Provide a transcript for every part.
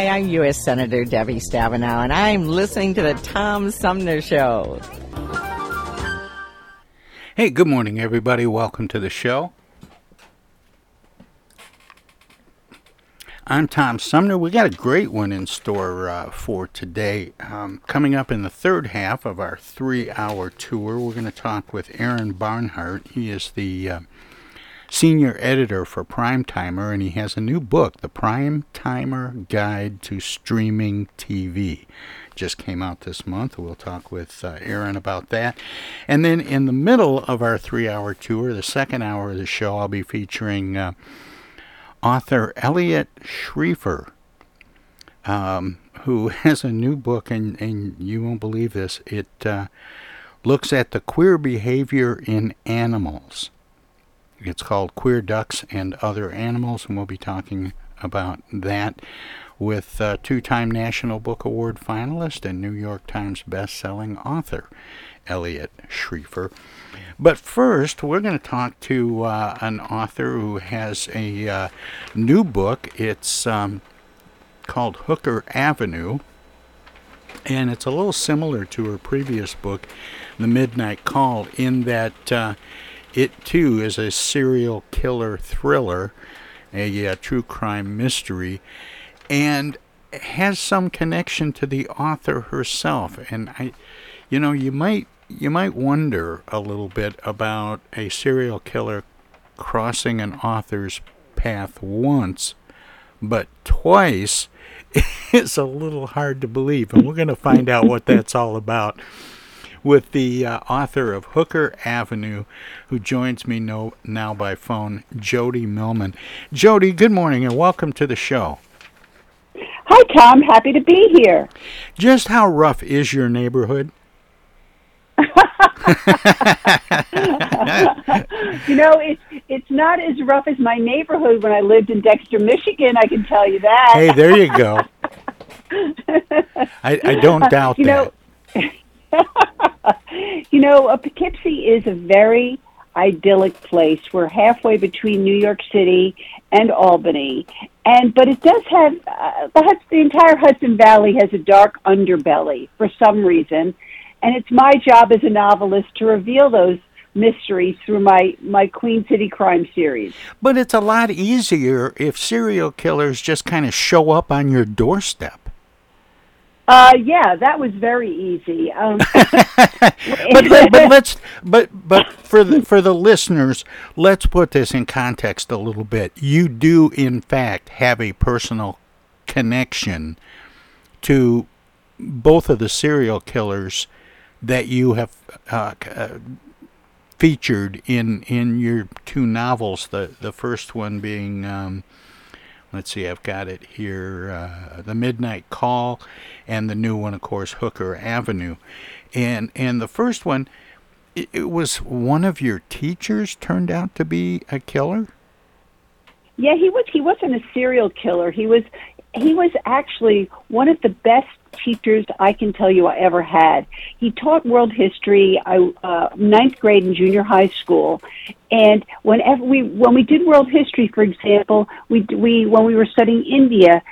Hi, I'm U.S. Senator Debbie Stabenow, and I'm listening to the Tom Sumner Show. Hey, good morning, everybody. Welcome to the show. I'm Tom Sumner. We got a great one in store uh, for today. Um, coming up in the third half of our three hour tour, we're going to talk with Aaron Barnhart. He is the uh, senior editor for Primetimer, and he has a new book, The Prime Timer Guide to Streaming TV. Just came out this month. We'll talk with uh, Aaron about that. And then in the middle of our three hour tour, the second hour of the show, I'll be featuring uh, author Eliot Schrefer. Um, who has a new book, and, and you won't believe this. It uh, looks at the queer behavior in animals. It's called Queer Ducks and Other Animals, and we'll be talking about that with uh, two time National Book Award finalist and New York Times best-selling author Eliot Schrefer. But first, we're going to talk to uh, an author who has a uh, new book. It's um, called Hooker Avenue, and it's a little similar to her previous book, The Midnight Call, in that uh, it too is a serial killer thriller, a, true crime mystery, and has some connection to the author herself. And I, you know, you might you might wonder a little bit about a serial killer crossing an author's path once, but twice is a little hard to believe, and we're going to find out what that's all about with the uh, author of Hooker Avenue, who joins me no, now by phone, Jody Millman. Jody, good morning and welcome to the show. Hi, Tom. Happy to be here. Just how rough is your neighborhood? you know, it's it's not as rough as my neighborhood when I lived in Dexter, Michigan. I can tell you that. Hey, there you go. I, I don't doubt you that. Know, you know, Poughkeepsie is a very idyllic place. We're halfway between New York City and Albany, and but it does have uh, the, the entire Hudson Valley has a dark underbelly for some reason, and it's my job as a novelist to reveal those mysteries through my my Queen City crime series. But it's a lot easier if serial killers just kind of show up on your doorstep. Uh, yeah, that was very easy. Um, but, let, but let's but but for the, for the listeners, let's put this in context a little bit. You do in fact have a personal connection to both of the serial killers that you have uh, uh, featured in in your two novels. The the first one being. Um, let's see, I've got it here uh, The Midnight Call, and the new one, of course, Hooker Avenue. And, and the first one, it, it was one of your teachers turned out to be a killer? Yeah, he was. He wasn't a serial killer. He was. He was actually one of the best teachers I can tell you I ever had. He taught world history, I, uh, ninth grade and junior high school, and whenever we when we did world history, for example, we we when we were studying India,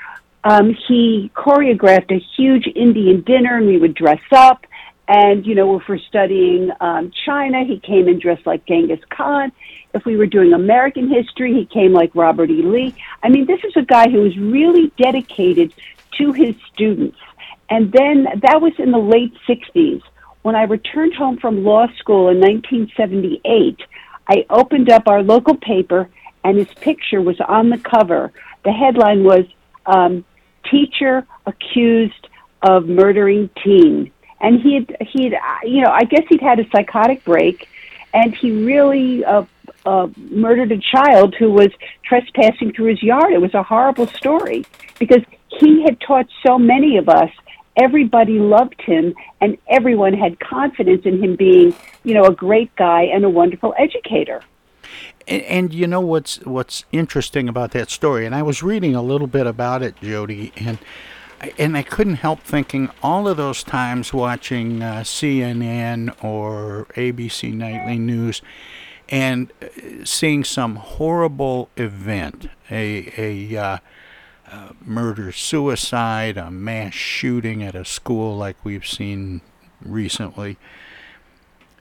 um, he choreographed a huge Indian dinner, and we would dress up. And you know, if we're studying um, China, he came and dressed like Genghis Khan. If we were doing American history, he came like Robert E. Lee. I mean, this is a guy who was really dedicated to his students. And then that was in the late 60s when I returned home from law school in 1978, I opened up our local paper and his picture was on the cover. The headline was um, "Teacher Accused of Murdering Teen," and he had he had you know I guess he'd had a psychotic break, and he really uh, uh, murdered a child who was trespassing through his yard. It was a horrible story because he had taught so many of us. Everybody loved him, and everyone had confidence in him being, you know, a great guy and a wonderful educator. And, and, you know what's what's interesting about that story, and I was reading a little bit about it, Jody, and and I couldn't help thinking all of those times watching uh, CNN or ABC Nightly News, and uh, seeing some horrible event, a a uh, murder suicide, a mass shooting at a school like we've seen recently.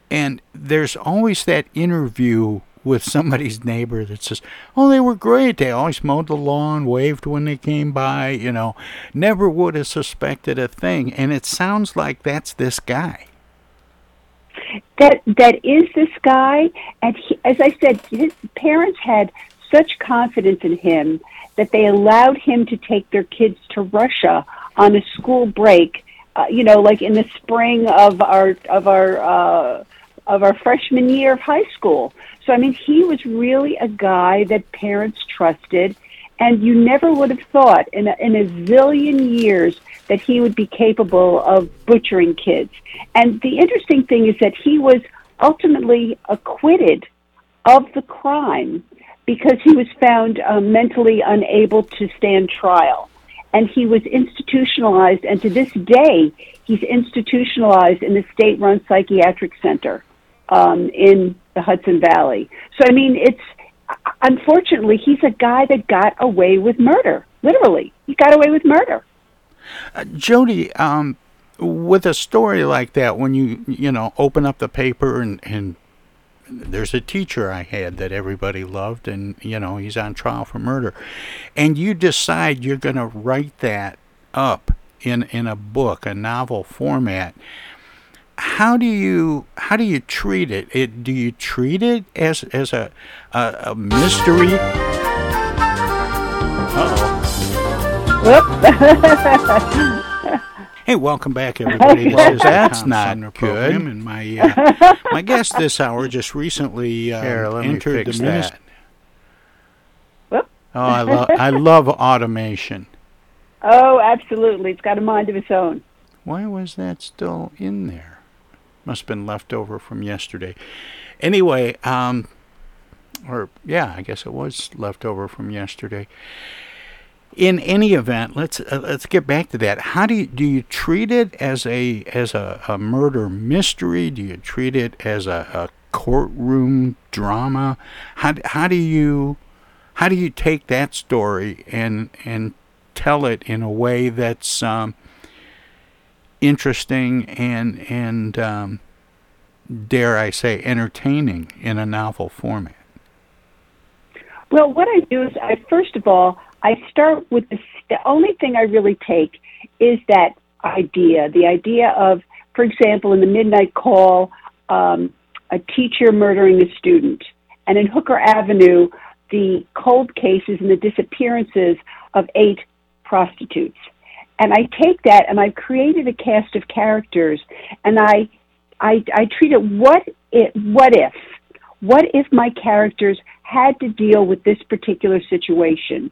And there's always that interview with somebody's neighbor that says, "Oh, they were great. They always mowed the lawn, waved when they came by. You know, never would have suspected a thing." And it sounds like that's this guy. That that is this guy, and he, as I said, his parents had such confidence in him that they allowed him to take their kids to Russia on a school break. Uh, you know, like in the spring of our of our uh, of our freshman year of high school. So, I mean, he was really a guy that parents trusted, and you never would have thought in a, in a zillion years that he would be capable of butchering kids. And the interesting thing is that he was ultimately acquitted of the crime because he was found uh, mentally unable to stand trial. And he was institutionalized, and to this day, he's institutionalized in the state run psychiatric center um, in the Hudson Valley. So, I mean, it's unfortunately, he's a guy that got away with murder. Literally, he got away with murder. Uh, Jody, um, with a story like that, when you you know open up the paper and and there's a teacher I had that everybody loved, and you know he's on trial for murder, and you decide you're going to write that up in in a book, a novel format how do you how do you treat it? it do you treat it as as a a, a mystery? oh. hey, welcome back, everybody. This is that's not good. And my uh, my guest this hour just recently uh, Here, entered the ministry. Oh, I love I love automation. Oh, absolutely! It's got a mind of its own. Why was that still in there? Must have been left over from yesterday. Anyway, um, or yeah, I guess it was left over from yesterday. In any event, let's uh, let's get back to that. How do you do you treat it as a as a, a murder mystery? Do you treat it as a, a courtroom drama? How how do you how do you take that story and and tell it in a way that's um, interesting and and um, dare I say entertaining in a novel format? Well, what I do is I first of all I start with the, the only thing I really take is that idea, the idea of, for example, in the Midnight Call, um, a teacher murdering a student, and in Hooker Avenue, the cold cases and the disappearances of eight prostitutes. And I take that and I've created a cast of characters. And I I, I treat it what it what if? What if my characters had to deal with this particular situation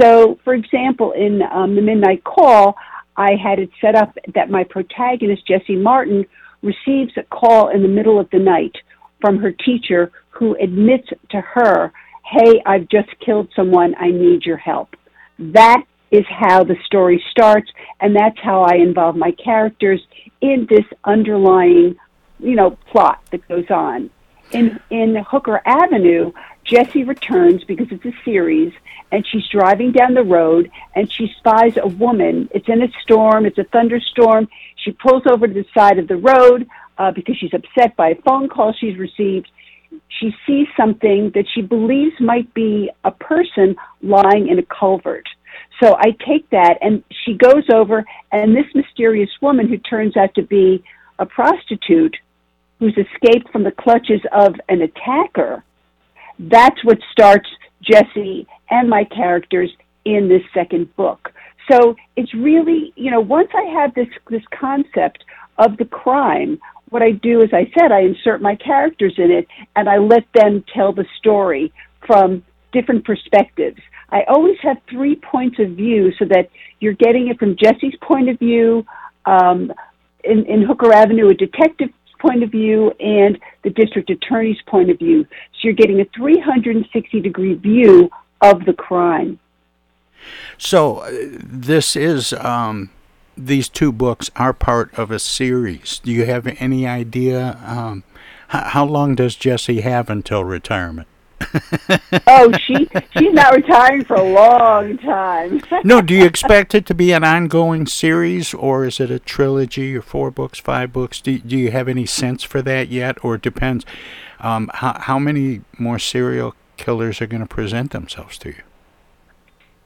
so for example in um, the midnight call I had it set up that my protagonist Jesse Martin receives a call in the middle of the night from her teacher who admits to her hey I've just killed someone I need your help that is how the story starts, and that's how I involve my characters in this underlying, you know, plot that goes on. In in Hooker Avenue, Jessie returns because it's a series, and she's driving down the road and she spies a woman. It's in a storm. It's a thunderstorm. She pulls over to the side of the road uh, because she's upset by a phone call she's received. She sees something that she believes might be a person lying in a culvert. So I take that, and she goes over, and this mysterious woman who turns out to be a prostitute who's escaped from the clutches of an attacker, that's what starts Jesse and my characters in this second book. So it's really, you know, once I have this this concept of the crime, what I do is I said I insert my characters in it and I let them tell the story from different perspectives. I always have three points of view so that you're getting it from Jesse's point of view, um, in, in Hooker Avenue, a detective's point of view, and the district attorney's point of view. So you're getting a 360 degree view of the crime. So uh, this is um, these two books are part of a series. Do you have any idea um, how, how long does Jesse have until retirement? Oh, she she's not retiring for a long time. no, do you expect it to be an ongoing series, or is it a trilogy, or four books, five books? Do do you have any sense for that yet, or it depends? Um, how how many more serial killers are going to present themselves to you?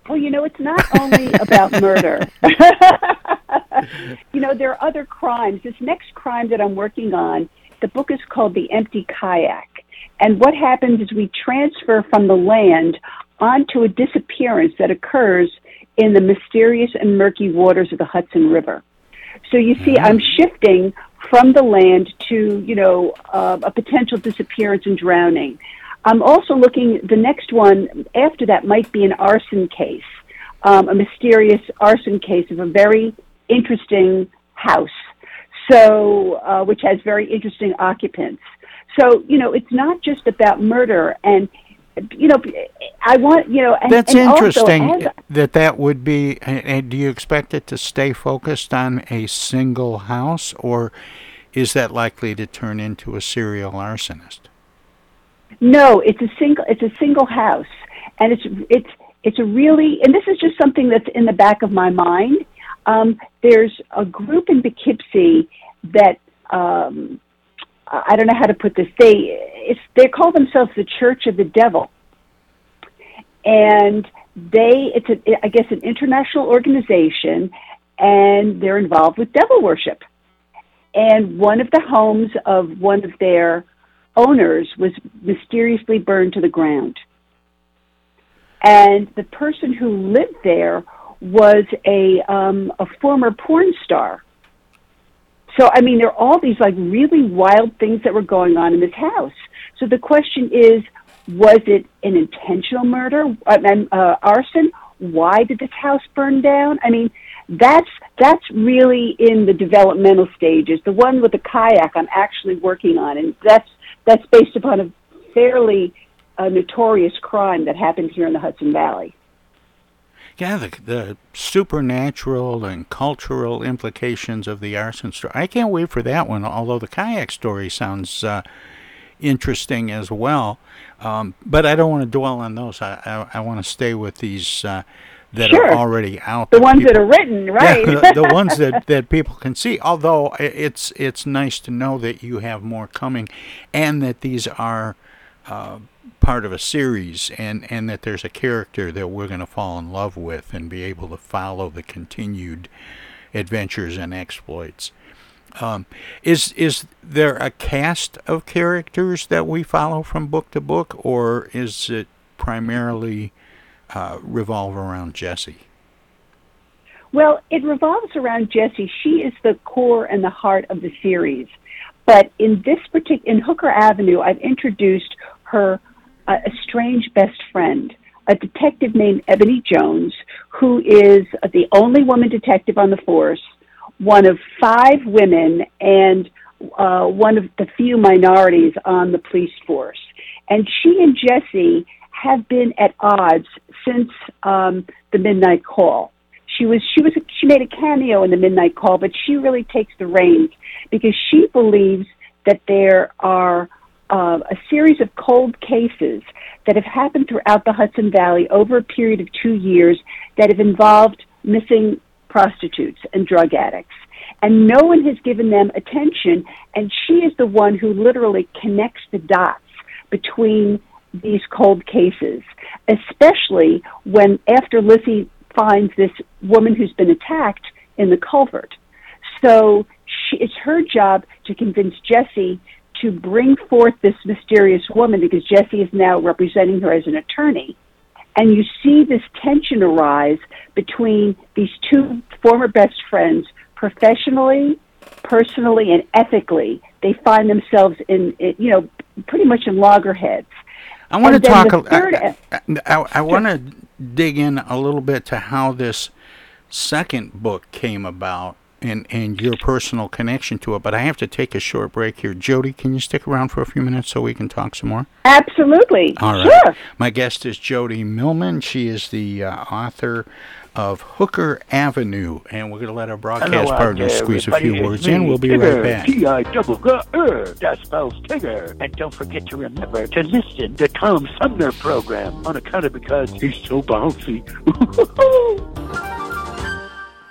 Well, you know, it's not only about murder. you know, there are other crimes. This next crime that I'm working on, the book is called The Empty Kayak. And what happens is we transfer from the land onto a disappearance that occurs in the mysterious and murky waters of the Hudson River. So you see, I'm shifting from the land to, you know, uh, a potential disappearance and drowning. I'm also looking, the next one after that might be an arson case, um, a mysterious arson case of a very interesting house, so, uh, which has very interesting occupants. So, you know, it's not just about murder and, you know, I want, you know, and, that's and interesting also, that that would be. And do you expect it to stay focused on a single house, or is that likely to turn into a serial arsonist? No, it's a single. It's a single house, and it's it's it's a really. And this is just something that's in the back of my mind. Um, there's a group in Poughkeepsie that um, I don't know how to put this. They it's they call themselves the Church of the Devil, and they it's a I guess an international organization, and they're involved with devil worship. And one of the homes of one of their owners was mysteriously burned to the ground. And the person who lived there was a um, a former porn star. So I mean, there are all these like really wild things that were going on in this house. So the question is, was it an intentional murder, uh, uh, arson? Why did this house burn down? I mean, that's that's really in the developmental stages. The one with the kayak, I'm actually working on, and that's that's based upon a fairly uh, notorious crime that happened here in the Hudson Valley. Yeah, the, the supernatural and cultural implications of the arson story. I can't wait for that one, although the kayak story sounds uh, interesting as well. Um, but I don't want to dwell on those. I, I, I want to stay with these uh, that sure. are already out. The that ones people, that are written, right? Yeah, the, the ones that, that people can see. Although it's it's nice to know that you have more coming, and that these are uh, part of a series and, and that there's a character that we're going to fall in love with and be able to follow the continued adventures and exploits. Um, is is there a cast of characters that we follow from book to book, or is it primarily uh, revolve around Jesse? Well, it revolves around Jesse. She is the core and the heart of the series. But in this particular, in Hooker Avenue, I've introduced her a, strange best friend, a detective named Ebony Jones, who is the only woman detective on the force, one of five women, and uh, one of the few minorities on the police force. And she and Jesse have been at odds since um, the Midnight Call. She was she was she made a cameo in the Midnight Call, but she really takes the reins because she believes that there are uh, a series of cold cases that have happened throughout the Hudson Valley over a period of two years that have involved missing prostitutes and drug addicts. And no one has given them attention, and she is the one who literally connects the dots between these cold cases, especially when after Lizzie finds this woman who's been attacked in the culvert. So she, it's her job to convince Jesse to bring forth this mysterious woman because Jesse is now representing her as an attorney. And you see this tension arise between these two former best friends professionally, personally, and ethically. They find themselves in, in you know, pretty much in loggerheads. I want And to talk. the a- third- I, I, I want to dig in a little bit to how this second book came about and and your personal connection to it. But I have to take a short break here. Jody, can you stick around for a few minutes so we can talk some more? Absolutely. All right. Sure. My guest is Jody Millman. She is the uh, author of Hooker Avenue, and we're going to let our broadcast Hello partner squeeze a few words in. We'll be Tigger, right back. T-I double G er, that spells Tigger. And don't forget to remember to listen to Tom Sumner program on account of because he's so bouncy.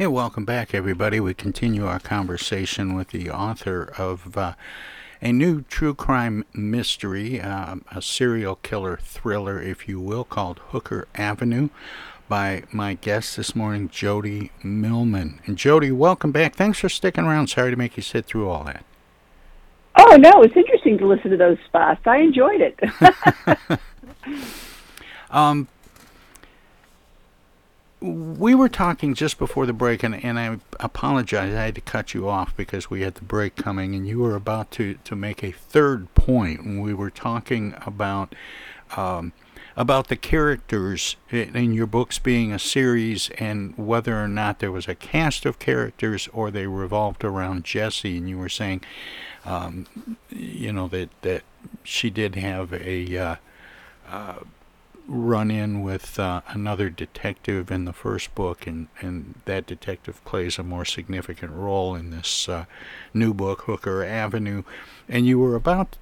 Hey, welcome back, everybody. We continue our conversation with the author of uh, a new true crime mystery, uh, a serial killer thriller, if you will, called Hooker Avenue, by my guest this morning, Jody Millman. And Jody, welcome back. Thanks for sticking around. Sorry to make you sit through all that. Oh no, it's interesting to listen to those spots. I enjoyed it. um, we were talking just before the break, and, and I apologize. I had to cut you off because we had the break coming, and you were about to, to make a third point we were talking about um, about the characters in your books being a series and whether or not there was a cast of characters or they revolved around Jesse. And you were saying, um, you know, that that she did have a uh, uh, run in with uh, another detective in the first book, and, and that detective plays a more significant role in this uh, new book, Hooker Avenue. And you were about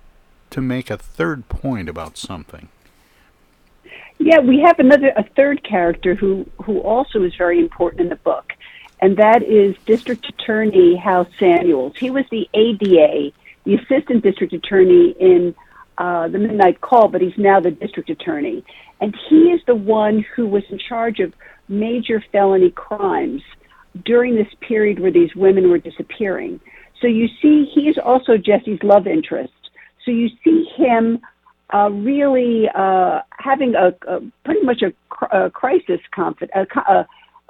to make a third point about something. Yeah, we have another a third character who who also is very important in the book, and that is District Attorney Hal Samuels. He was the ADA, the Assistant District Attorney in uh, the Midnight Call, but he's now the District Attorney, and he is the one who was in charge of major felony crimes during this period where these women were disappearing. So you see, he is also Jesse's love interest. So you see him uh, really uh, having a, a, pretty much a, a crisis confidence.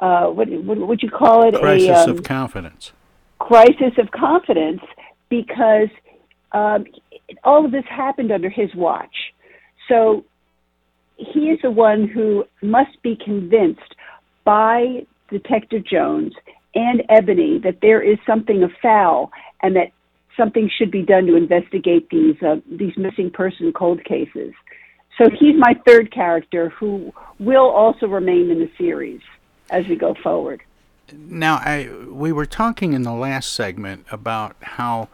Uh, what, what would you call it? Crisis a, um, of confidence. Crisis of confidence because um, all of this happened under his watch. So he is the one who must be convinced by Detective Jones and Ebony that there is something afoul and that something should be done to investigate these uh, these missing person cold cases. So he's my third character who will also remain in the series as we go forward. Now, I we were talking in the last segment about how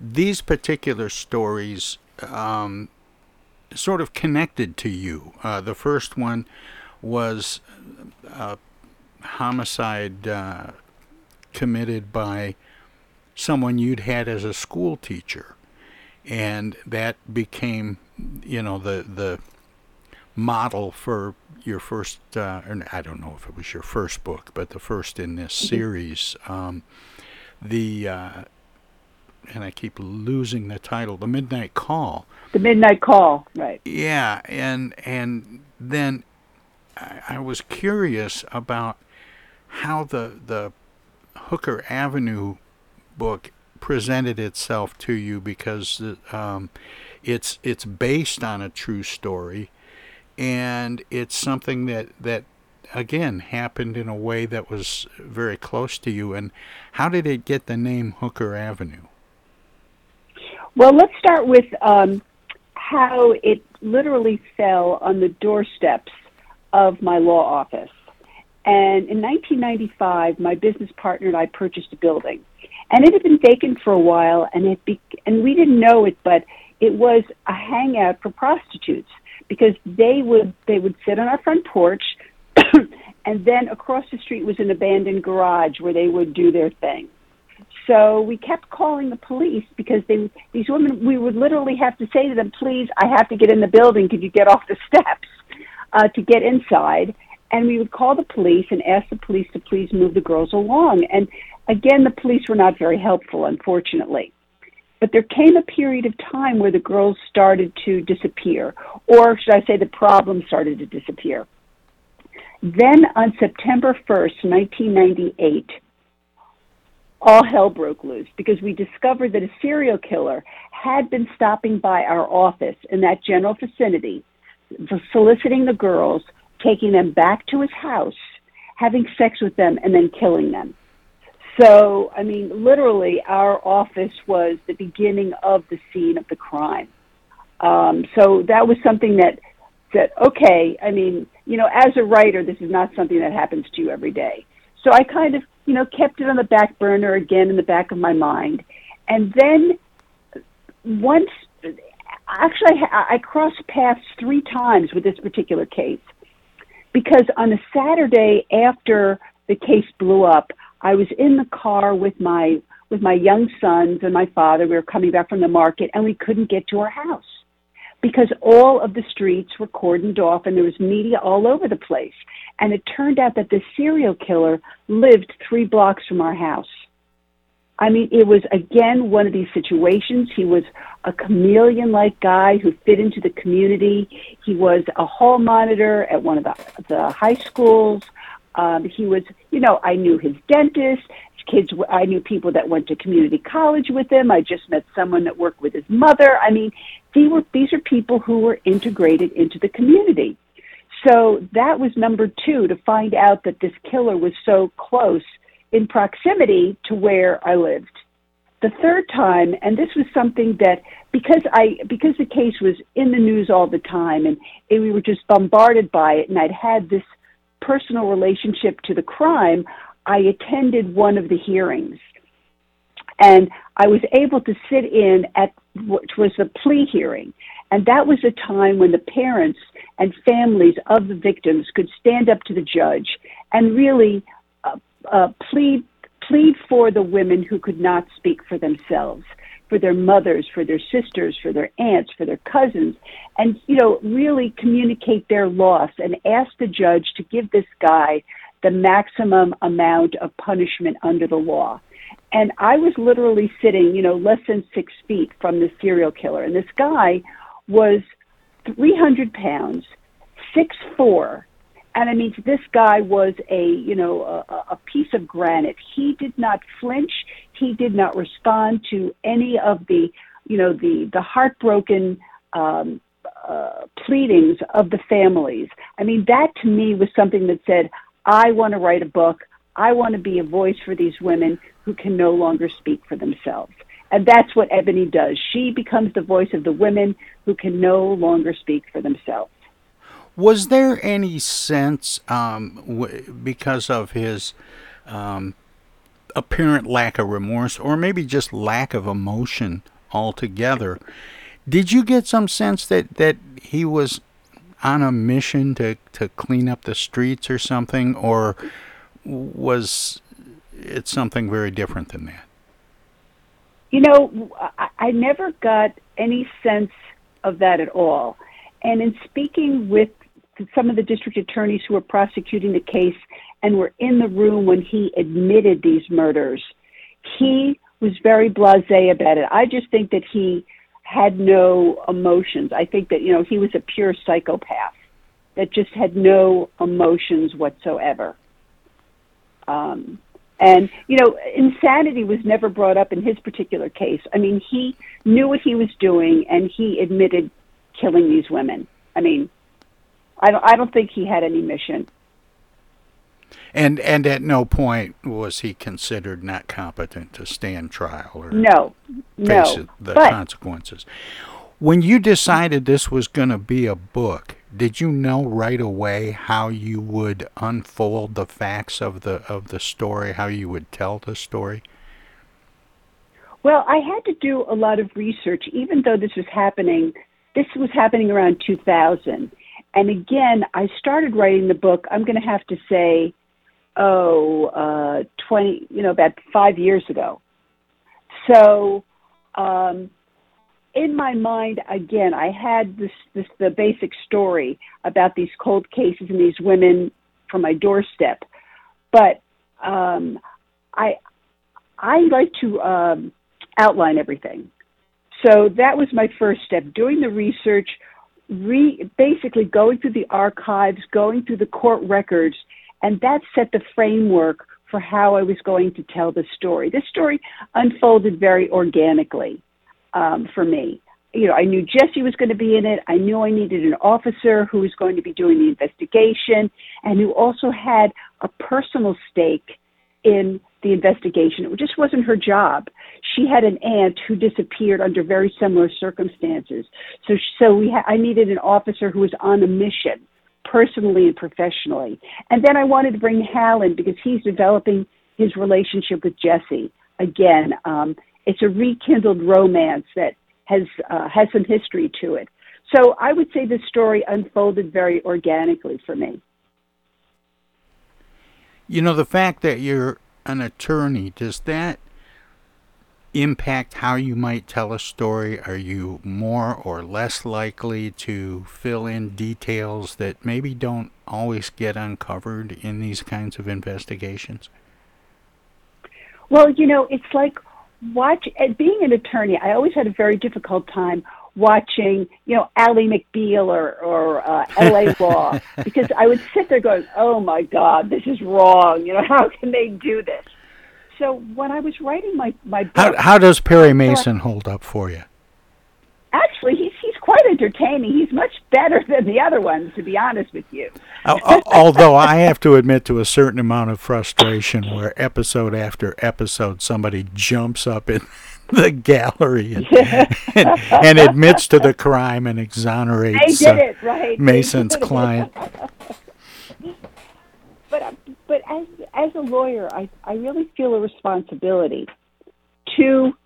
these particular stories um, sort of connected to you. Uh, the first one was a homicide uh, committed by someone you'd had as a school teacher, and that became, you know, the the model for your first. Uh, or I don't know if it was your first book, but the first in this mm-hmm. series. Um, the uh, and I keep losing the title, The Midnight Call. The Midnight Call, right? Yeah, and and then I, I was curious about how the the Hooker Avenue book presented itself to you because um, it's it's based on a true story, and it's something that that again happened in a way that was very close to you. And how did it get the name Hooker Avenue? Well, let's start with um, how it literally fell on the doorsteps of my law office. And in 1995, my business partner and I purchased a building and it had been vacant for a while, and it be, and we didn't know it, but it was a hangout for prostitutes because they would they would sit on our front porch, and then across the street was an abandoned garage where they would do their thing. So we kept calling the police because they these women we would literally have to say to them, "Please, I have to get in the building. Could you get off the steps uh, to get inside?" And we would call the police and ask the police to please move the girls along. And Again, the police were not very helpful, unfortunately. But there came a period of time where the girls started to disappear, or should I say, the problem started to disappear. Then on September 1st, 1998, all hell broke loose because we discovered that a serial killer had been stopping by our office in that general vicinity, soliciting the girls, taking them back to his house, having sex with them, and then killing them. So, I mean, literally, our office was the beginning of the scene of the crime. Um, so that was something that that okay. I mean, you know, as a writer, this is not something that happens to you every day. So I kind of, you know, kept it on the back burner again in the back of my mind, and then once actually, I, crossed paths three times with this particular case. Because on a Saturday after the case blew up, I was in the car with my with my young sons and my father. We were coming back from the market, and we couldn't get to our house because all of the streets were cordoned off and there was media all over the place. And it turned out that the serial killer lived three blocks from our house. I mean, it was again one of these situations. He was a chameleon like guy who fit into the community. He was a hall monitor at one of the, the high schools. Um, he was, you know, I knew his dentist. His kids, I knew people that went to community college with him. I just met someone that worked with his mother. I mean, these were, these are people who were integrated into the community. So that was number two to find out that this killer was so close in proximity to where I lived. The third time, and this was something that because I because the case was in the news all the time and, and we were just bombarded by it, and I'd had this personal relationship to the crime, I attended one of the hearings. And I was able to sit in at which was the plea hearing. And that was a time when the parents and families of the victims could stand up to the judge and really uh, uh, plead plead for the women who could not speak for themselves, for their mothers, for their sisters, for their aunts, for their cousins, and you know really communicate their loss and ask the judge to give this guy the maximum amount of punishment under the law. And I was literally sitting, you know, less than six feet from the serial killer, and this guy was 300 pounds, six four, and I mean, this guy was a, you know, a, a piece of granite. He did not flinch. He did not respond to any of the, you know, the the heartbroken um, uh, pleadings of the families. I mean, that to me was something that said, I want to write a book. I want to be a voice for these women who can no longer speak for themselves. And that's what Ebony does. She becomes the voice of the women who can no longer speak for themselves. Was there any sense, um, w- because of his um, apparent lack of remorse, or maybe just lack of emotion altogether, did you get some sense that, that he was on a mission to, to clean up the streets or something, or was it something very different than that? You know, I, I never got any sense of that at all. And in speaking with some of the district attorneys who were prosecuting the case and were in the room when he admitted these murders, he was very blasé about it. I just think that he had no emotions. I think that, you know, he was a pure psychopath that just had no emotions whatsoever. Um, and, you know, insanity was never brought up in his particular case. I mean, he knew what he was doing and he admitted killing these women. I mean, I don't, I don't think he had any mission. And and at no point was he considered not competent to stand trial or no, face no. the but, consequences. When you decided this was going to be a book, did you know right away how you would unfold the facts of the of the story, how you would tell the story? Well, I had to do a lot of research, even though this was happening. This was happening around 2000, and again, I started writing the book. I'm going to have to say, oh, uh, 20, you know, about five years ago. So, um, in my mind, again, I had this, this the basic story about these cold cases and these women from my doorstep, but um, I I like to um, outline everything. So that was my first step, doing the research, re, basically going through the archives, going through the court records, and that set the framework for how I was going to tell the story. This story unfolded very organically um, for me. You know, I knew Jesse was going to be in it. I knew I needed an officer who was going to be doing the investigation and who also had a personal stake in the investigation. It just wasn't her job. She had an aunt who disappeared under very similar circumstances. So, so we ha- I needed an officer who was on a mission, personally and professionally. And then I wanted to bring Hal in because he's developing his relationship with Jesse. Again, um, it's a rekindled romance that has uh, has some history to it. So I would say the story unfolded very organically for me. You know, the fact that you're an attorney, does that impact how you might tell a story? Are you more or less likely to fill in details that maybe don't always get uncovered in these kinds of investigations? Well, you know, it's like watch being an attorney. I always had a very difficult time watching, you know, Ally McBeal or, or uh, L.A. Law because I would sit there going, "Oh my God, this is wrong." You know, how can they do this? So when I was writing my my book, how, how does Perry Mason hold up for you? Actually, he's quite entertaining. He's much better than the other ones, to be honest with you. Although I have to admit to a certain amount of frustration, where episode after episode somebody jumps up in the gallery and, and, and, admits to the crime and exonerates uh, it, right. Mason's client. but uh, but as as a lawyer, I I really feel a responsibility to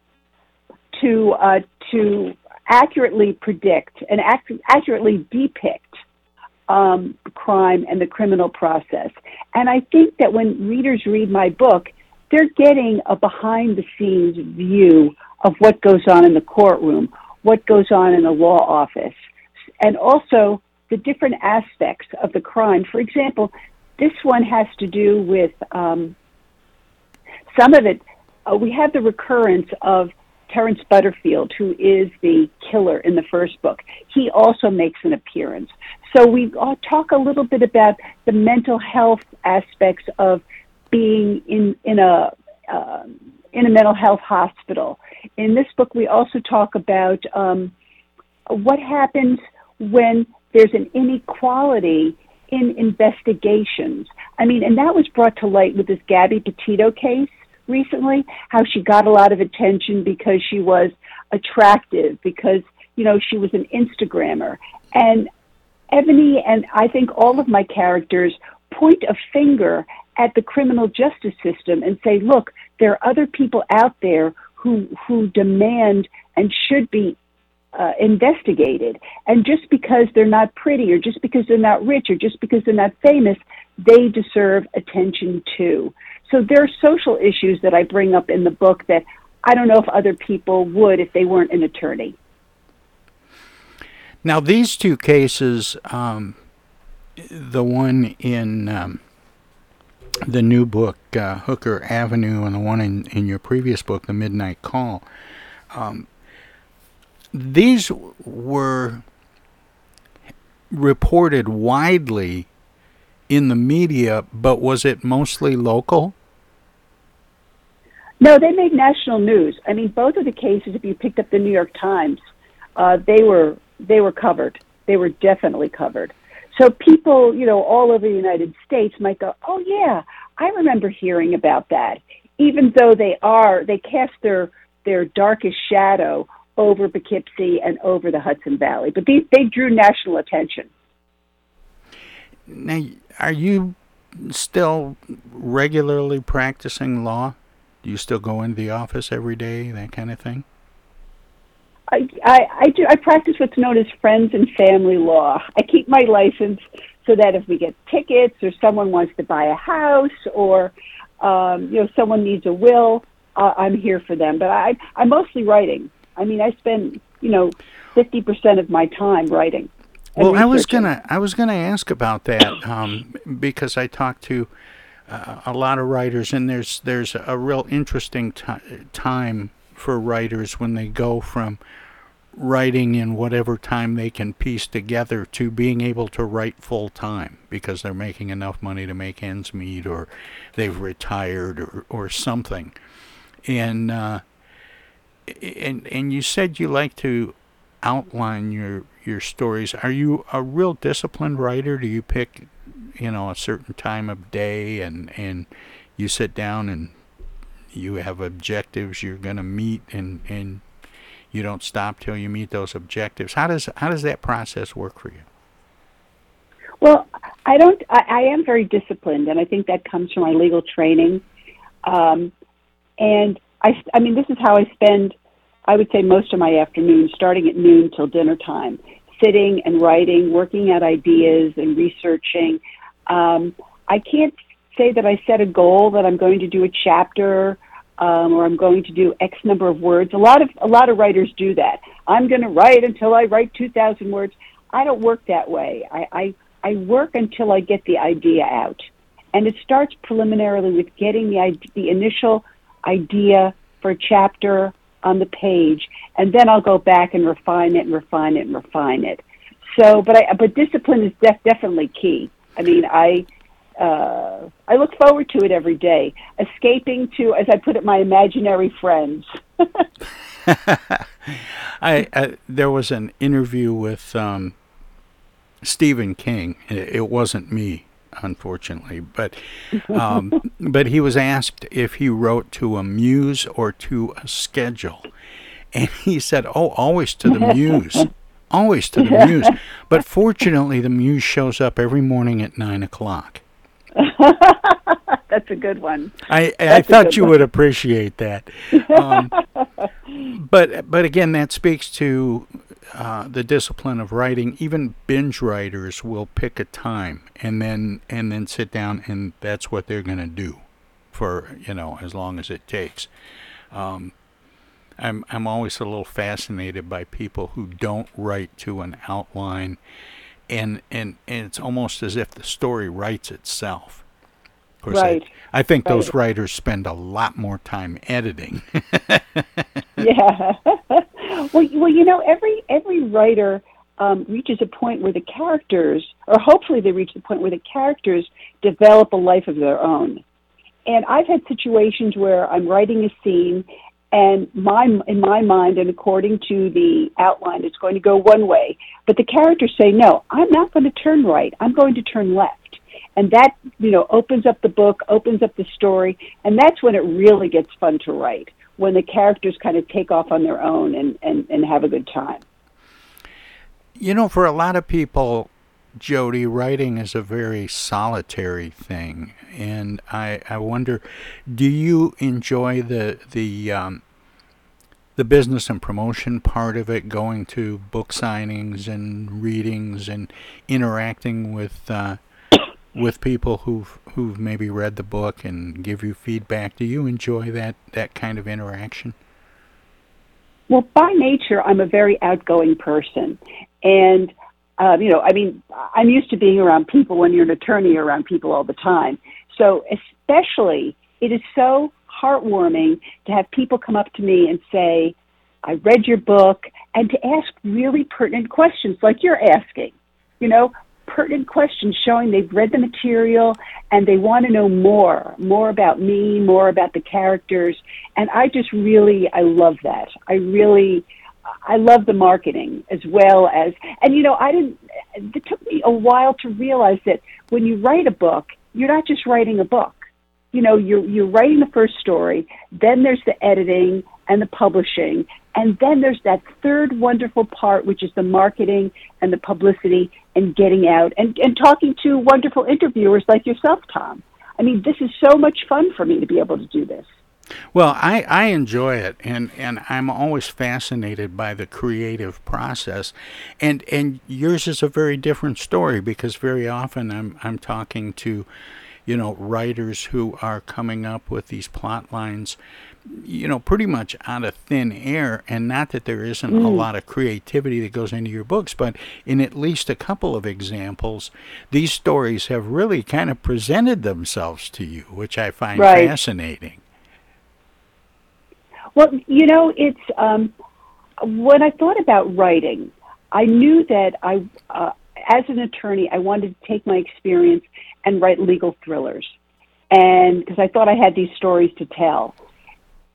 to uh, to accurately predict and ac- accurately depict um, crime and the criminal process. And I think that when readers read my book, they're getting a behind the scenes view of what goes on in the courtroom, what goes on in a law office, and also the different aspects of the crime. For example, this one has to do with um, some of it. Uh, we have the recurrence of Terence Butterfield, who is the killer in the first book. He also makes an appearance. So we talk a little bit about the mental health aspects of being in in a uh, in a mental health hospital. In this book, we also talk about um, what happens when there's an inequality in investigations. I mean, and that was brought to light with this Gabby Petito case recently, how she got a lot of attention because she was attractive, because, you know, she was an Instagrammer. And Ebony and I think all of my characters point a finger at the criminal justice system and say, look, there are other people out there who who demand and should be uh, investigated. And just because they're not pretty, or just because they're not rich, or just because they're not famous, they deserve attention too. So there are social issues that I bring up in the book that I don't know if other people would if they weren't an attorney. Now, these two cases, um, the one in um, the new book, uh, Hooker Avenue, and the one in, in your previous book, The Midnight Call, um, these were reported widely in the media, but was it mostly local? No, they made national news. I mean, both of the cases, if you picked up the New York Times, uh, they were they were covered. They were definitely covered. So people, you know, all over the United States might go, "Oh yeah, I remember hearing about that." Even though they are, they cast their their darkest shadow over Poughkeepsie and over the Hudson Valley, but they they drew national attention. Now, are you still regularly practicing law? Do you still go into the office every day, that kind of thing? I, I, I do. I practice what's known as friends and family law. I keep my license so that if we get tickets or someone wants to buy a house or um, you know someone needs a will, uh, I'm here for them. But I, I'm mostly writing. I mean, I spend you know fifty percent of my time writing. Well, I was gonna I was gonna ask about that um, because I talked to a lot of writers, and there's there's a real interesting t- time for writers when they go from writing in whatever time they can piece together to being able to write full time because they're making enough money to make ends meet or they've retired or, or something. And uh, and and you said you like to outline your your stories. Are you a real disciplined writer? Do you pick, you know, a certain time of day and and you sit down and you have objectives you're going to meet and and you don't stop till you meet those objectives. How does how does that process work for you? Well, I don't. I, I am very disciplined, and I think that comes from my legal training. Um, and I, I mean, this is how I spend I would say most of my afternoons, starting at noon till dinner time, sitting and writing, working out ideas and researching. Um, I can't say that I set a goal that I'm going to do a chapter um, or I'm going to do X number of words. A lot of a lot of writers do that. I'm going to write until I write 2,000 words. I don't work that way. I, I I work until I get the idea out, and it starts preliminarily with getting the the initial idea for a chapter on the page, and then I'll go back and refine it and refine it and refine it. So, but I but discipline is def- definitely key. I mean, I uh, I look forward to it every day, escaping to, as I put it, my imaginary friends. I, I, there was an interview with um, Stephen King. It, it, wasn't me, unfortunately, but um, but he was asked if he wrote to a muse or to a schedule, and he said, "Oh, always to the muse." Always to the muse. But fortunately, the muse shows up every morning at nine o'clock. That's a good one. I I thought you one. would appreciate that. Um, but but again, that speaks to uh, the discipline of writing. Even binge writers will pick a time and then and then sit down, and that's what they're going to do for you know as long as it takes. Um, I'm I'm always a little fascinated by people who don't write to an outline and and, and it's almost as if the story writes itself. Of course, right. I, I think right. those writers spend a lot more time editing. yeah. well, well, you know, every every writer um, reaches a point where the characters, or hopefully they reach the point where the characters develop a life of their own. And I've had situations where I'm writing a scene and my in my mind and according to the outline it's going to go one way. But the characters say no i'm not going to turn right. I'm going to turn left. And that you know opens up the book opens up the story and that's when it really gets fun to write when the characters kind of take off on their own and and, and have a good time. You know for a lot of people Jode, writing is a very solitary thing, and I I wonder, do you enjoy the the um, the business and promotion part of it, going to book signings and readings and interacting with uh, with people who've who've maybe read the book and give you feedback? Do you enjoy that that kind of interaction? Well, by nature, I'm a very outgoing person, and um, you know, I mean, I'm used to being around people when you're an attorney around people all the time. So, especially, it is so heartwarming to have people come up to me and say, I read your book, and to ask really pertinent questions like you're asking. You know, pertinent questions showing they've read the material and they want to know more, more about me, more about the characters. And I just really, I love that. I really, I love the marketing as well as, and you know, I didn't, it took me a while to realize that when you write a book, you're not just writing a book. You know, you're, you're writing the first story, then there's the editing and the publishing, and then there's that third wonderful part, which is the marketing and the publicity and getting out and, and talking to wonderful interviewers like yourself, Tom. I mean, this is so much fun for me to be able to do this. Well, I, I enjoy it, and, and I'm always fascinated by the creative process, and and yours is a very different story because very often I'm I'm talking to, you know, writers who are coming up with these plot lines, you know, pretty much out of thin air, and not that there isn't mm. a lot of creativity that goes into your books, but in at least a couple of examples, these stories have really kind of presented themselves to you, which I find right. fascinating. Well, you know, it's um, when I thought about writing, I knew that I, uh, as an attorney, I wanted to take my experience and write legal thrillers, and because I thought I had these stories to tell.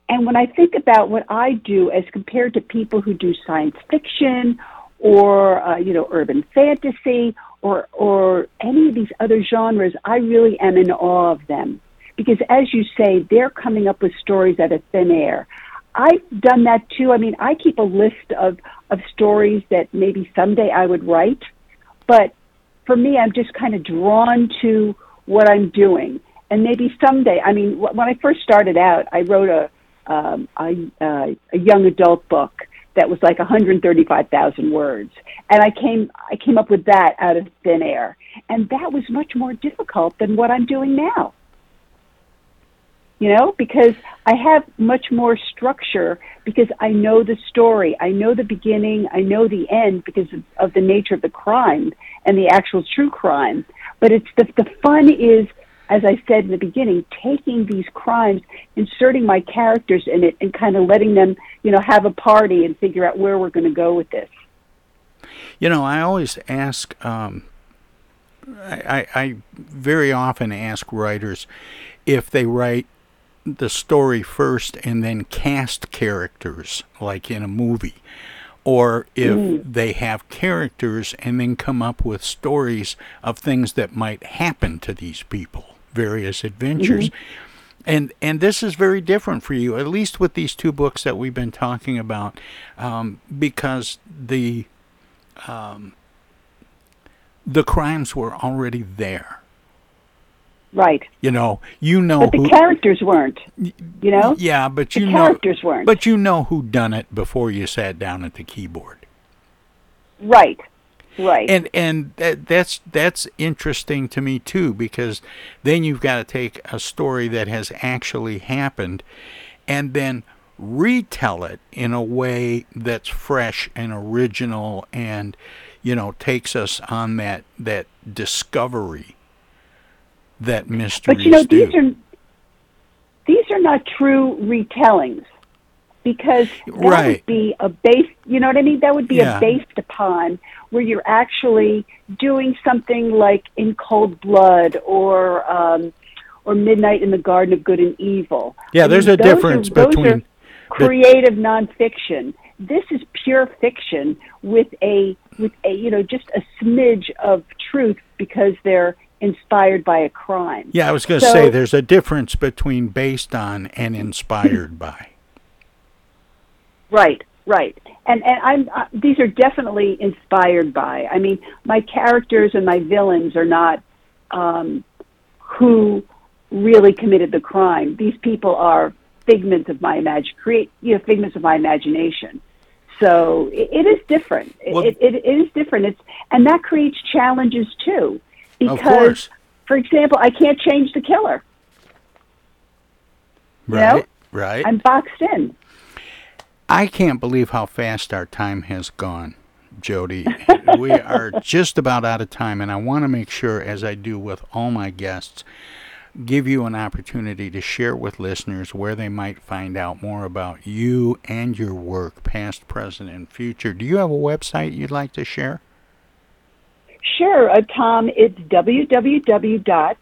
And when I think about what I do as compared to people who do science fiction or uh, you know urban fantasy or or any of these other genres, I really am in awe of them because, as you say, they're coming up with stories out of thin air. I've done that too. I mean, I keep a list of, of stories that maybe someday I would write, but for me, I'm just kind of drawn to what I'm doing. And maybe someday, I mean, when I first started out, I wrote a, um, a, uh, a young adult book that was like 135,000 words, and I came I came up with that out of thin air, and that was much more difficult than what I'm doing now. You know, because I have much more structure because I know the story, I know the beginning, I know the end because of, of the nature of the crime and the actual true crime. But it's the the fun is as I said in the beginning, taking these crimes, inserting my characters in it, and kind of letting them, you know, have a party and figure out where we're going to go with this. You know, I always ask. Um, I, I, I very often ask writers if they write the story first and then cast characters like in a movie or if mm. they have characters and then come up with stories of things that might happen to these people various adventures. Mm-hmm. And and this is very different for you, at least with these two books that we've been talking about, um, because the um, the crimes were already there. Right. You know, you know, but the who, characters weren't. You know. Yeah, but you the you characters know, weren't. But you know who done it before you sat down at the keyboard. Right. Right. And and that, that's that's interesting to me too because then you've got to take a story that has actually happened and then retell it in a way that's fresh and original and you know takes us on that that discovery that mysteries But you know do. these are these are not true retellings because that right. would be a base you know what I mean that would be Yeah. a based upon where you're actually doing something like in cold blood or um or midnight in the garden of good and evil Yeah, I there's mean, a are- difference between are the- creative nonfiction this is pure fiction with a with a you know just a smidge of truth because they're inspired by a crime Yeah, I was going to So- say there's a difference between based on and inspired by. Right, right. And and I'm uh, these are definitely inspired by. I mean, my characters and my villains are not um, who really committed the crime. These people are figments of my imagine create you know figments of my imagination. So it, it is different. It- Well- it, it, it is different. It's and that creates challenges too, because course. for example, I can't change the killer. You know? Right, right. I'm boxed in. I can't believe how fast our time has gone, Jode. we are just about out of time, and I want to make sure, as I do with all my guests, give you an opportunity to share with listeners where they might find out more about you and your work, past, present, and future. Do you have a website you'd like to share? Sure, uh, Tom. It's www.jode,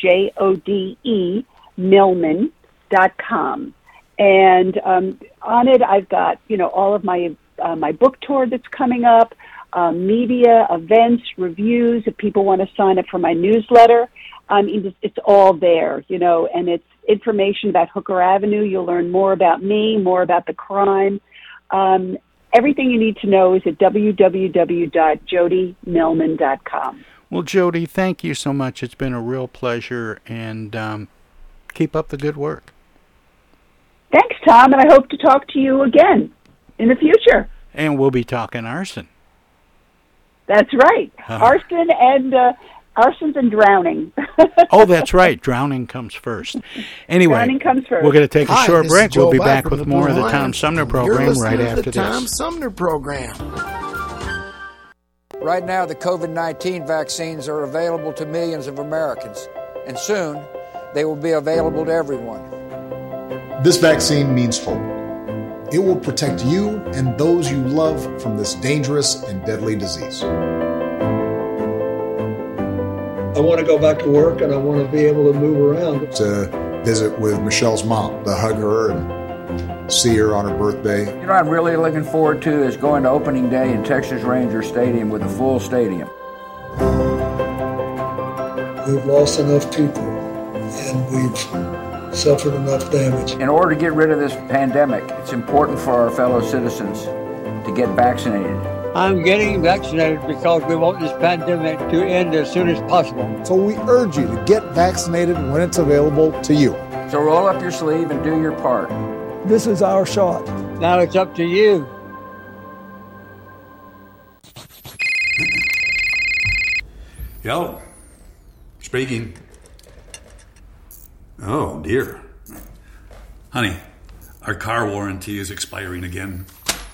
J O D E, Millman dot com, and um, on it I've got you know all of my uh, my book tour that's coming up, uh, media events, reviews. If people want to sign up for my newsletter, I mean it's, it's all there, you know, and it's information about Hooker Avenue. You'll learn more about me, more about the crime. Um, everything you need to know is at www.jodemillman.com. Well, Jode, thank you so much. It's been a real pleasure, and um, keep up the good work. Thanks, Tom, and I hope to talk to you again in the future. And we'll be talking arson. That's right. Uh-huh. Arson and uh, arsons and drowning. oh, that's right. Drowning comes first. Anyway, Drowning comes first. we're going to take a Hi, short break. Joe We'll be Black back with more Blue of the Lions. Tom Sumner You're program listening right to after the this. Tom Sumner program. Right now, the COVID 19 vaccines are available to millions of Americans, and soon they will be available to everyone. This vaccine means hope. It will protect you and those you love from this dangerous and deadly disease. I want to go back to work and I want to be able to move around. To visit with Michelle's mom, to hug her and see her on her birthday. You know, what I'm really looking forward to is going to opening day in Texas Ranger Stadium with a full stadium. We've lost enough people and we've suffered enough damage. In order to get rid of this pandemic, it's important for our fellow citizens to get vaccinated. I'm getting vaccinated because we want this pandemic to end as soon as possible. So we urge you to get vaccinated when it's available to you. So roll up your sleeve and do your part. This is our shot. Now it's up to you. Yo, speaking. Oh, dear. Honey, our car warranty is expiring again.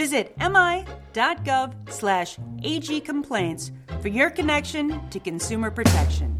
Visit mi.gov slash agcomplaints for your connection to consumer protection.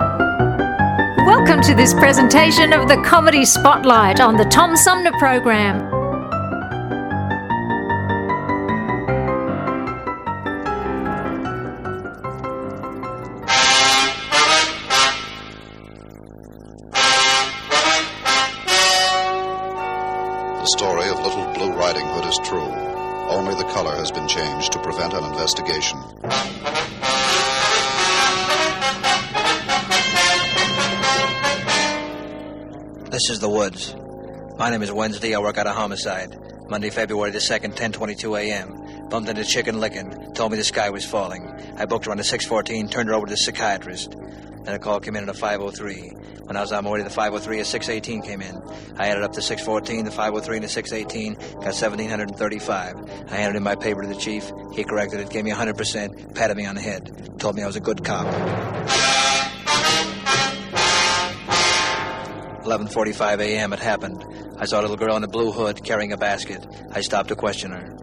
Welcome to this presentation of the Comedy Spotlight on the Tom Sumner Program. The story of Little Blue Riding Hood is true. Only the color has been changed to prevent an investigation. This is the woods. My name is Wednesday. I work out a homicide. Monday, February the 2nd, 10:22 a.m. Bumped into Chicken Licken. Told me the sky was falling. I booked her on the 614, turned her over to the psychiatrist. Then a call came in at a 503. When I was on my way to the 503, a 618 came in. I added up the 614, the 503, and the 618, got 1735. I handed in my paper to the chief. He corrected it, gave me 100%, patted me on the head, told me I was a good cop. 11:45 a.m. It happened. I saw a little girl in a blue hood carrying a basket. I stopped to question her.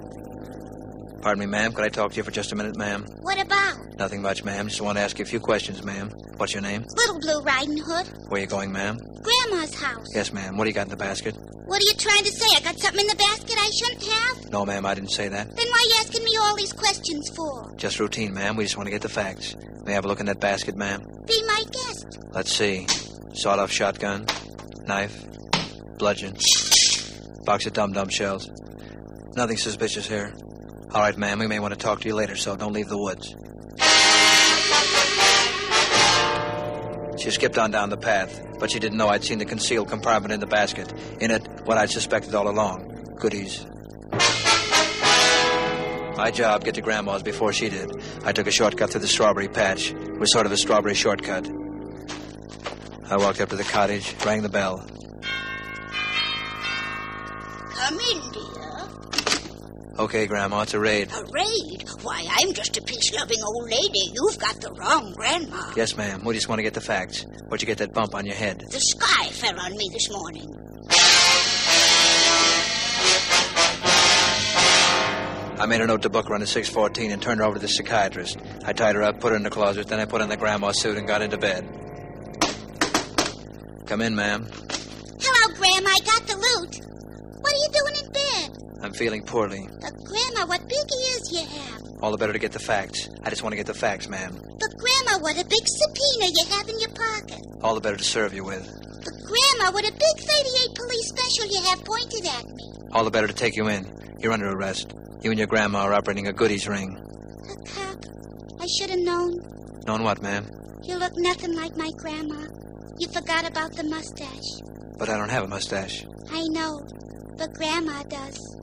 Pardon me, ma'am. Could I talk to you for just a minute, ma'am? What about? Nothing much, ma'am. Just want to ask you a few questions, ma'am. What's your name? Little Blue Riding Hood. Where you going, ma'am? Grandma's house. Yes, ma'am. What do you got in the basket? What are you trying to say? I got something in the basket I shouldn't have? No, ma'am. I didn't say that. Then why are you asking me all these questions for? Just routine, ma'am. We just want to get the facts. May I have a look in that basket, ma'am? Be my guest. Let's see. Sawed-off shotgun, knife, bludgeon, box of dum-dum shells. Nothing suspicious here. All right, ma'am. We may want to talk to you later, so don't leave the woods. She skipped on down the path, but she didn't know I'd seen the concealed compartment in the basket. In it, what I'd suspected all along goodies. My job, get to Grandma's before she did. I took a shortcut through the strawberry patch. It was sort of a strawberry shortcut. I walked up to the cottage, rang the bell. Come in, dear. Okay, Grandma, it's a raid. A raid? Why, I'm just a peace-loving old lady. You've got the wrong grandma. Yes, ma'am. We just want to get the facts. Where'd you get that bump on your head? The sky fell on me this morning. I made a note to book her on the 614 and turned her over to the psychiatrist. I tied her up, put her in the closet, then I put on the grandma suit and got into bed. Come in, ma'am. Hello, Grandma. I got the loot. What are you doing in bed? I'm feeling poorly. But, Grandma, what big ears you have. All the better to get the facts. I just want to get the facts, ma'am. But, Grandma, what a big subpoena you have in your pocket. All the better to serve you with. But, Grandma, what a big 38 police special you have pointed at me. All the better to take you in. You're under arrest. You and your grandma are operating a goodies ring. A cop. I should have known. Known what, ma'am? You look nothing like my grandma. You forgot about the mustache. But I don't have a mustache. I know, but Grandma does.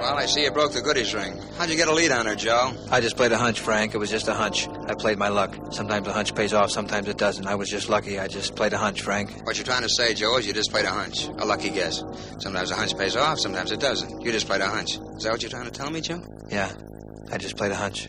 Well, I see you broke the goodies ring. How'd you get a lead on her, Joe? I just played a hunch, Frank. It was just a hunch. I played my luck. Sometimes a hunch pays off, sometimes it doesn't. I was just lucky. I just played a hunch, Frank. What you're trying to say, Joe, is you just played a hunch. A lucky guess. Sometimes a hunch pays off, sometimes it doesn't. You just played a hunch. Is that what you're trying to tell me, Joe? Yeah, I just played a hunch.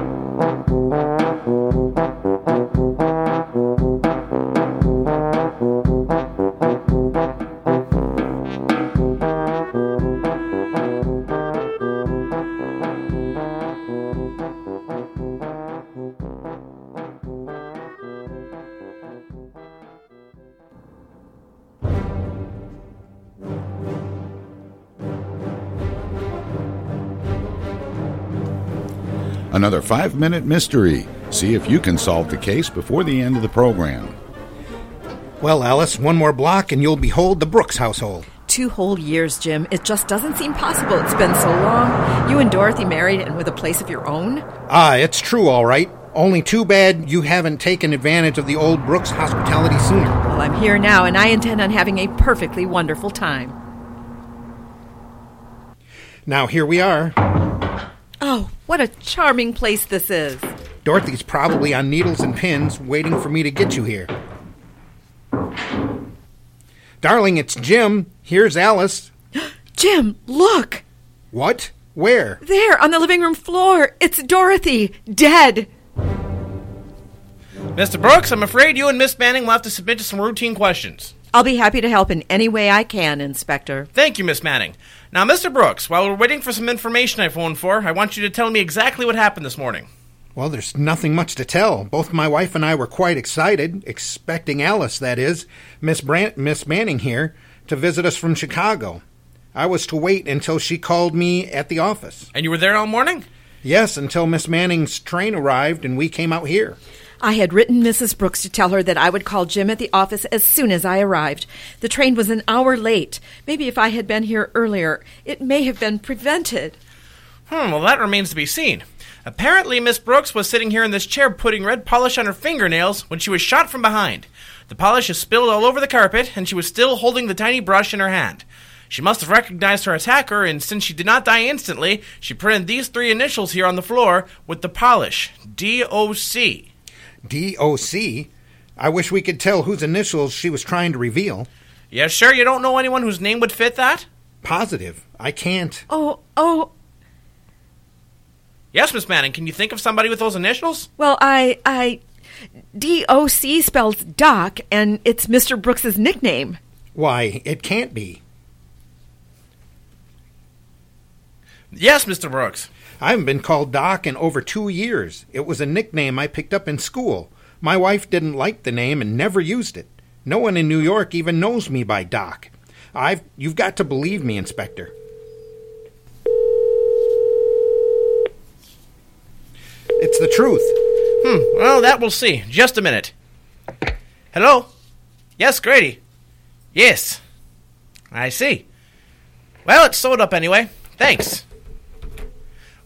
Another five minute mystery. See if you can solve the case before the end of the program. Well, Alice, one more block and you'll behold the Brooks household. Two whole years, Jim. It just doesn't seem possible. It's been so long. You and Dorothy married and with a place of your own? Ah, it's true, all right. Only too bad you haven't taken advantage of the old Brooks hospitality sooner. Well, I'm here now, and I intend on having a perfectly wonderful time. Now, here we are. Oh, what a charming place this is. Dorothy's probably on needles and pins waiting for me to get you here. Darling, it's Jim. Here's Alice. Jim, look! What? Where? There, on the living room floor. It's Dorothy, dead. Mr. Brooks, I'm afraid you and Miss Manning will have to submit to some routine questions. I'll be happy to help in any way I can, Inspector. Thank you, Miss Manning. Now, Mr. Brooks, while we're waiting for some information I phoned for, I want you to tell me exactly what happened this morning. Well, there's nothing much to tell. Both my wife and I were quite excited, expecting Alice, that is, Miss Brant, Miss Manning here, to visit us from Chicago. I was to wait until she called me at the office. And you were there all morning? Yes, until Miss Manning's train arrived and we came out here. I had written Mrs. Brooks to tell her that I would call Jim at the office as soon as I arrived. The train was an hour late. Maybe if I had been here earlier, it may have been prevented. Hmm, well, that remains to be seen. Apparently, Miss Brooks was sitting here in this chair putting red polish on her fingernails when she was shot from behind. The polish is spilled all over the carpet, and she was still holding the tiny brush in her hand. She must have recognized her attacker, and since she did not die instantly, she printed these three initials here on the floor with the polish D O C. D.O.C. I wish we could tell whose initials she was trying to reveal. Yes, sure you don't know anyone whose name would fit that? Positive. I can't. Oh, oh. Yes, Miss Manning, can you think of somebody with those initials? Well, I, I. D.O.C. spells Doc, and it's Mr. Brooks's nickname. Why, it can't be. Yes, Mr. Brooks. I haven't been called Doc in over two years. It was a nickname I picked up in school. My wife didn't like the name and never used it. No one in New York even knows me by Doc. I've you've got to believe me, Inspector. It's the truth. Hmm, well, that we'll see. Just a minute. Hello? Yes, Grady. Yes. I see. Well, it's sewed up anyway. Thanks.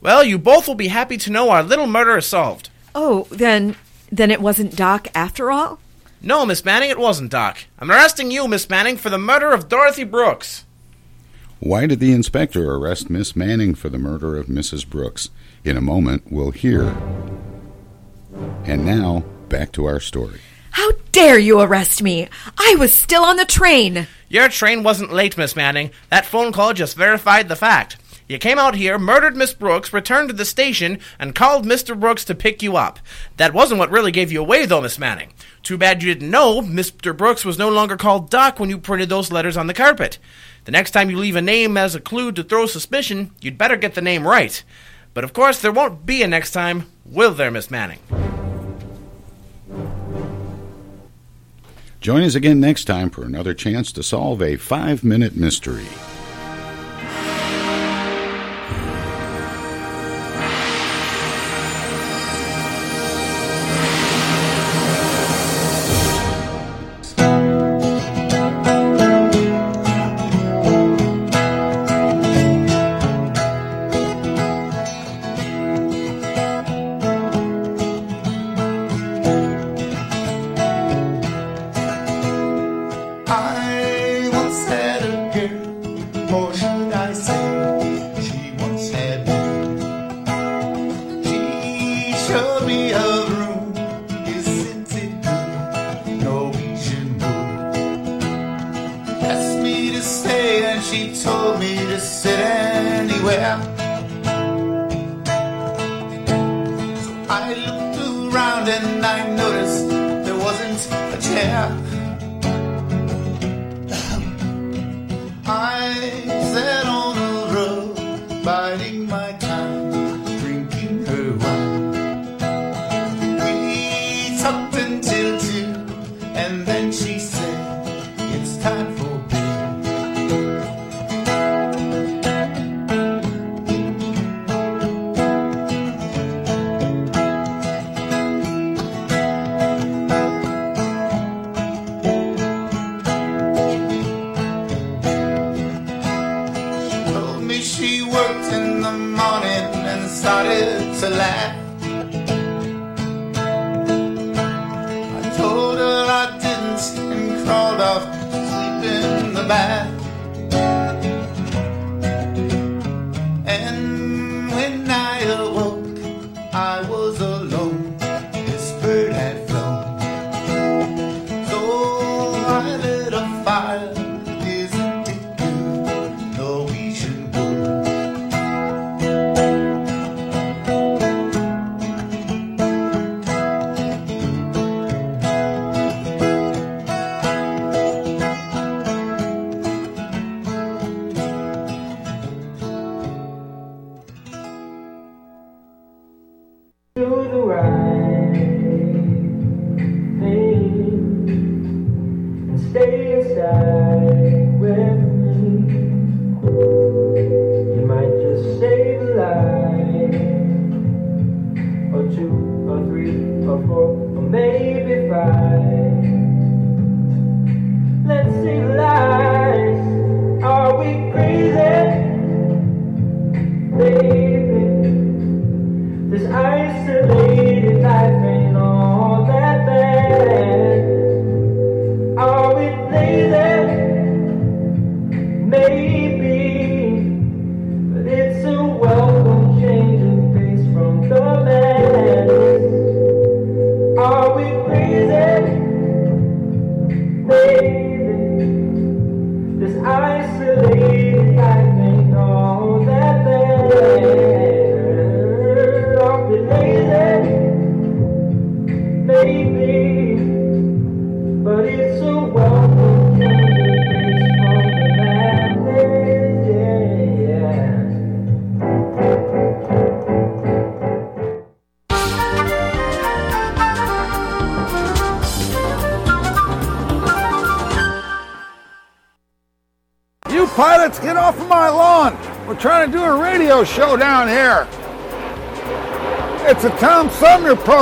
Well, you both will be happy to know our little murder is solved. Oh, then then it wasn't Doc after all? No, Miss Manning, it wasn't Doc. I'm arresting you, Miss Manning, for the murder of Dorothy Brooks. Why did the inspector arrest Miss Manning for the murder of Mrs. Brooks? In a moment, we'll hear. And now, back to our story. How dare you arrest me? I was still on the train. Your train wasn't late, Miss Manning. That phone call just verified the fact. You came out here, murdered Miss Brooks, returned to the station, and called Mr. Brooks to pick you up. That wasn't what really gave you away, though, Miss Manning. Too bad you didn't know Mr. Brooks was no longer called Doc when you printed those letters on the carpet. The next time you leave a name as a clue to throw suspicion, you'd better get the name right. But of course, there won't be a next time, will there, Miss Manning? Join us again next time for another chance to solve a five minute mystery.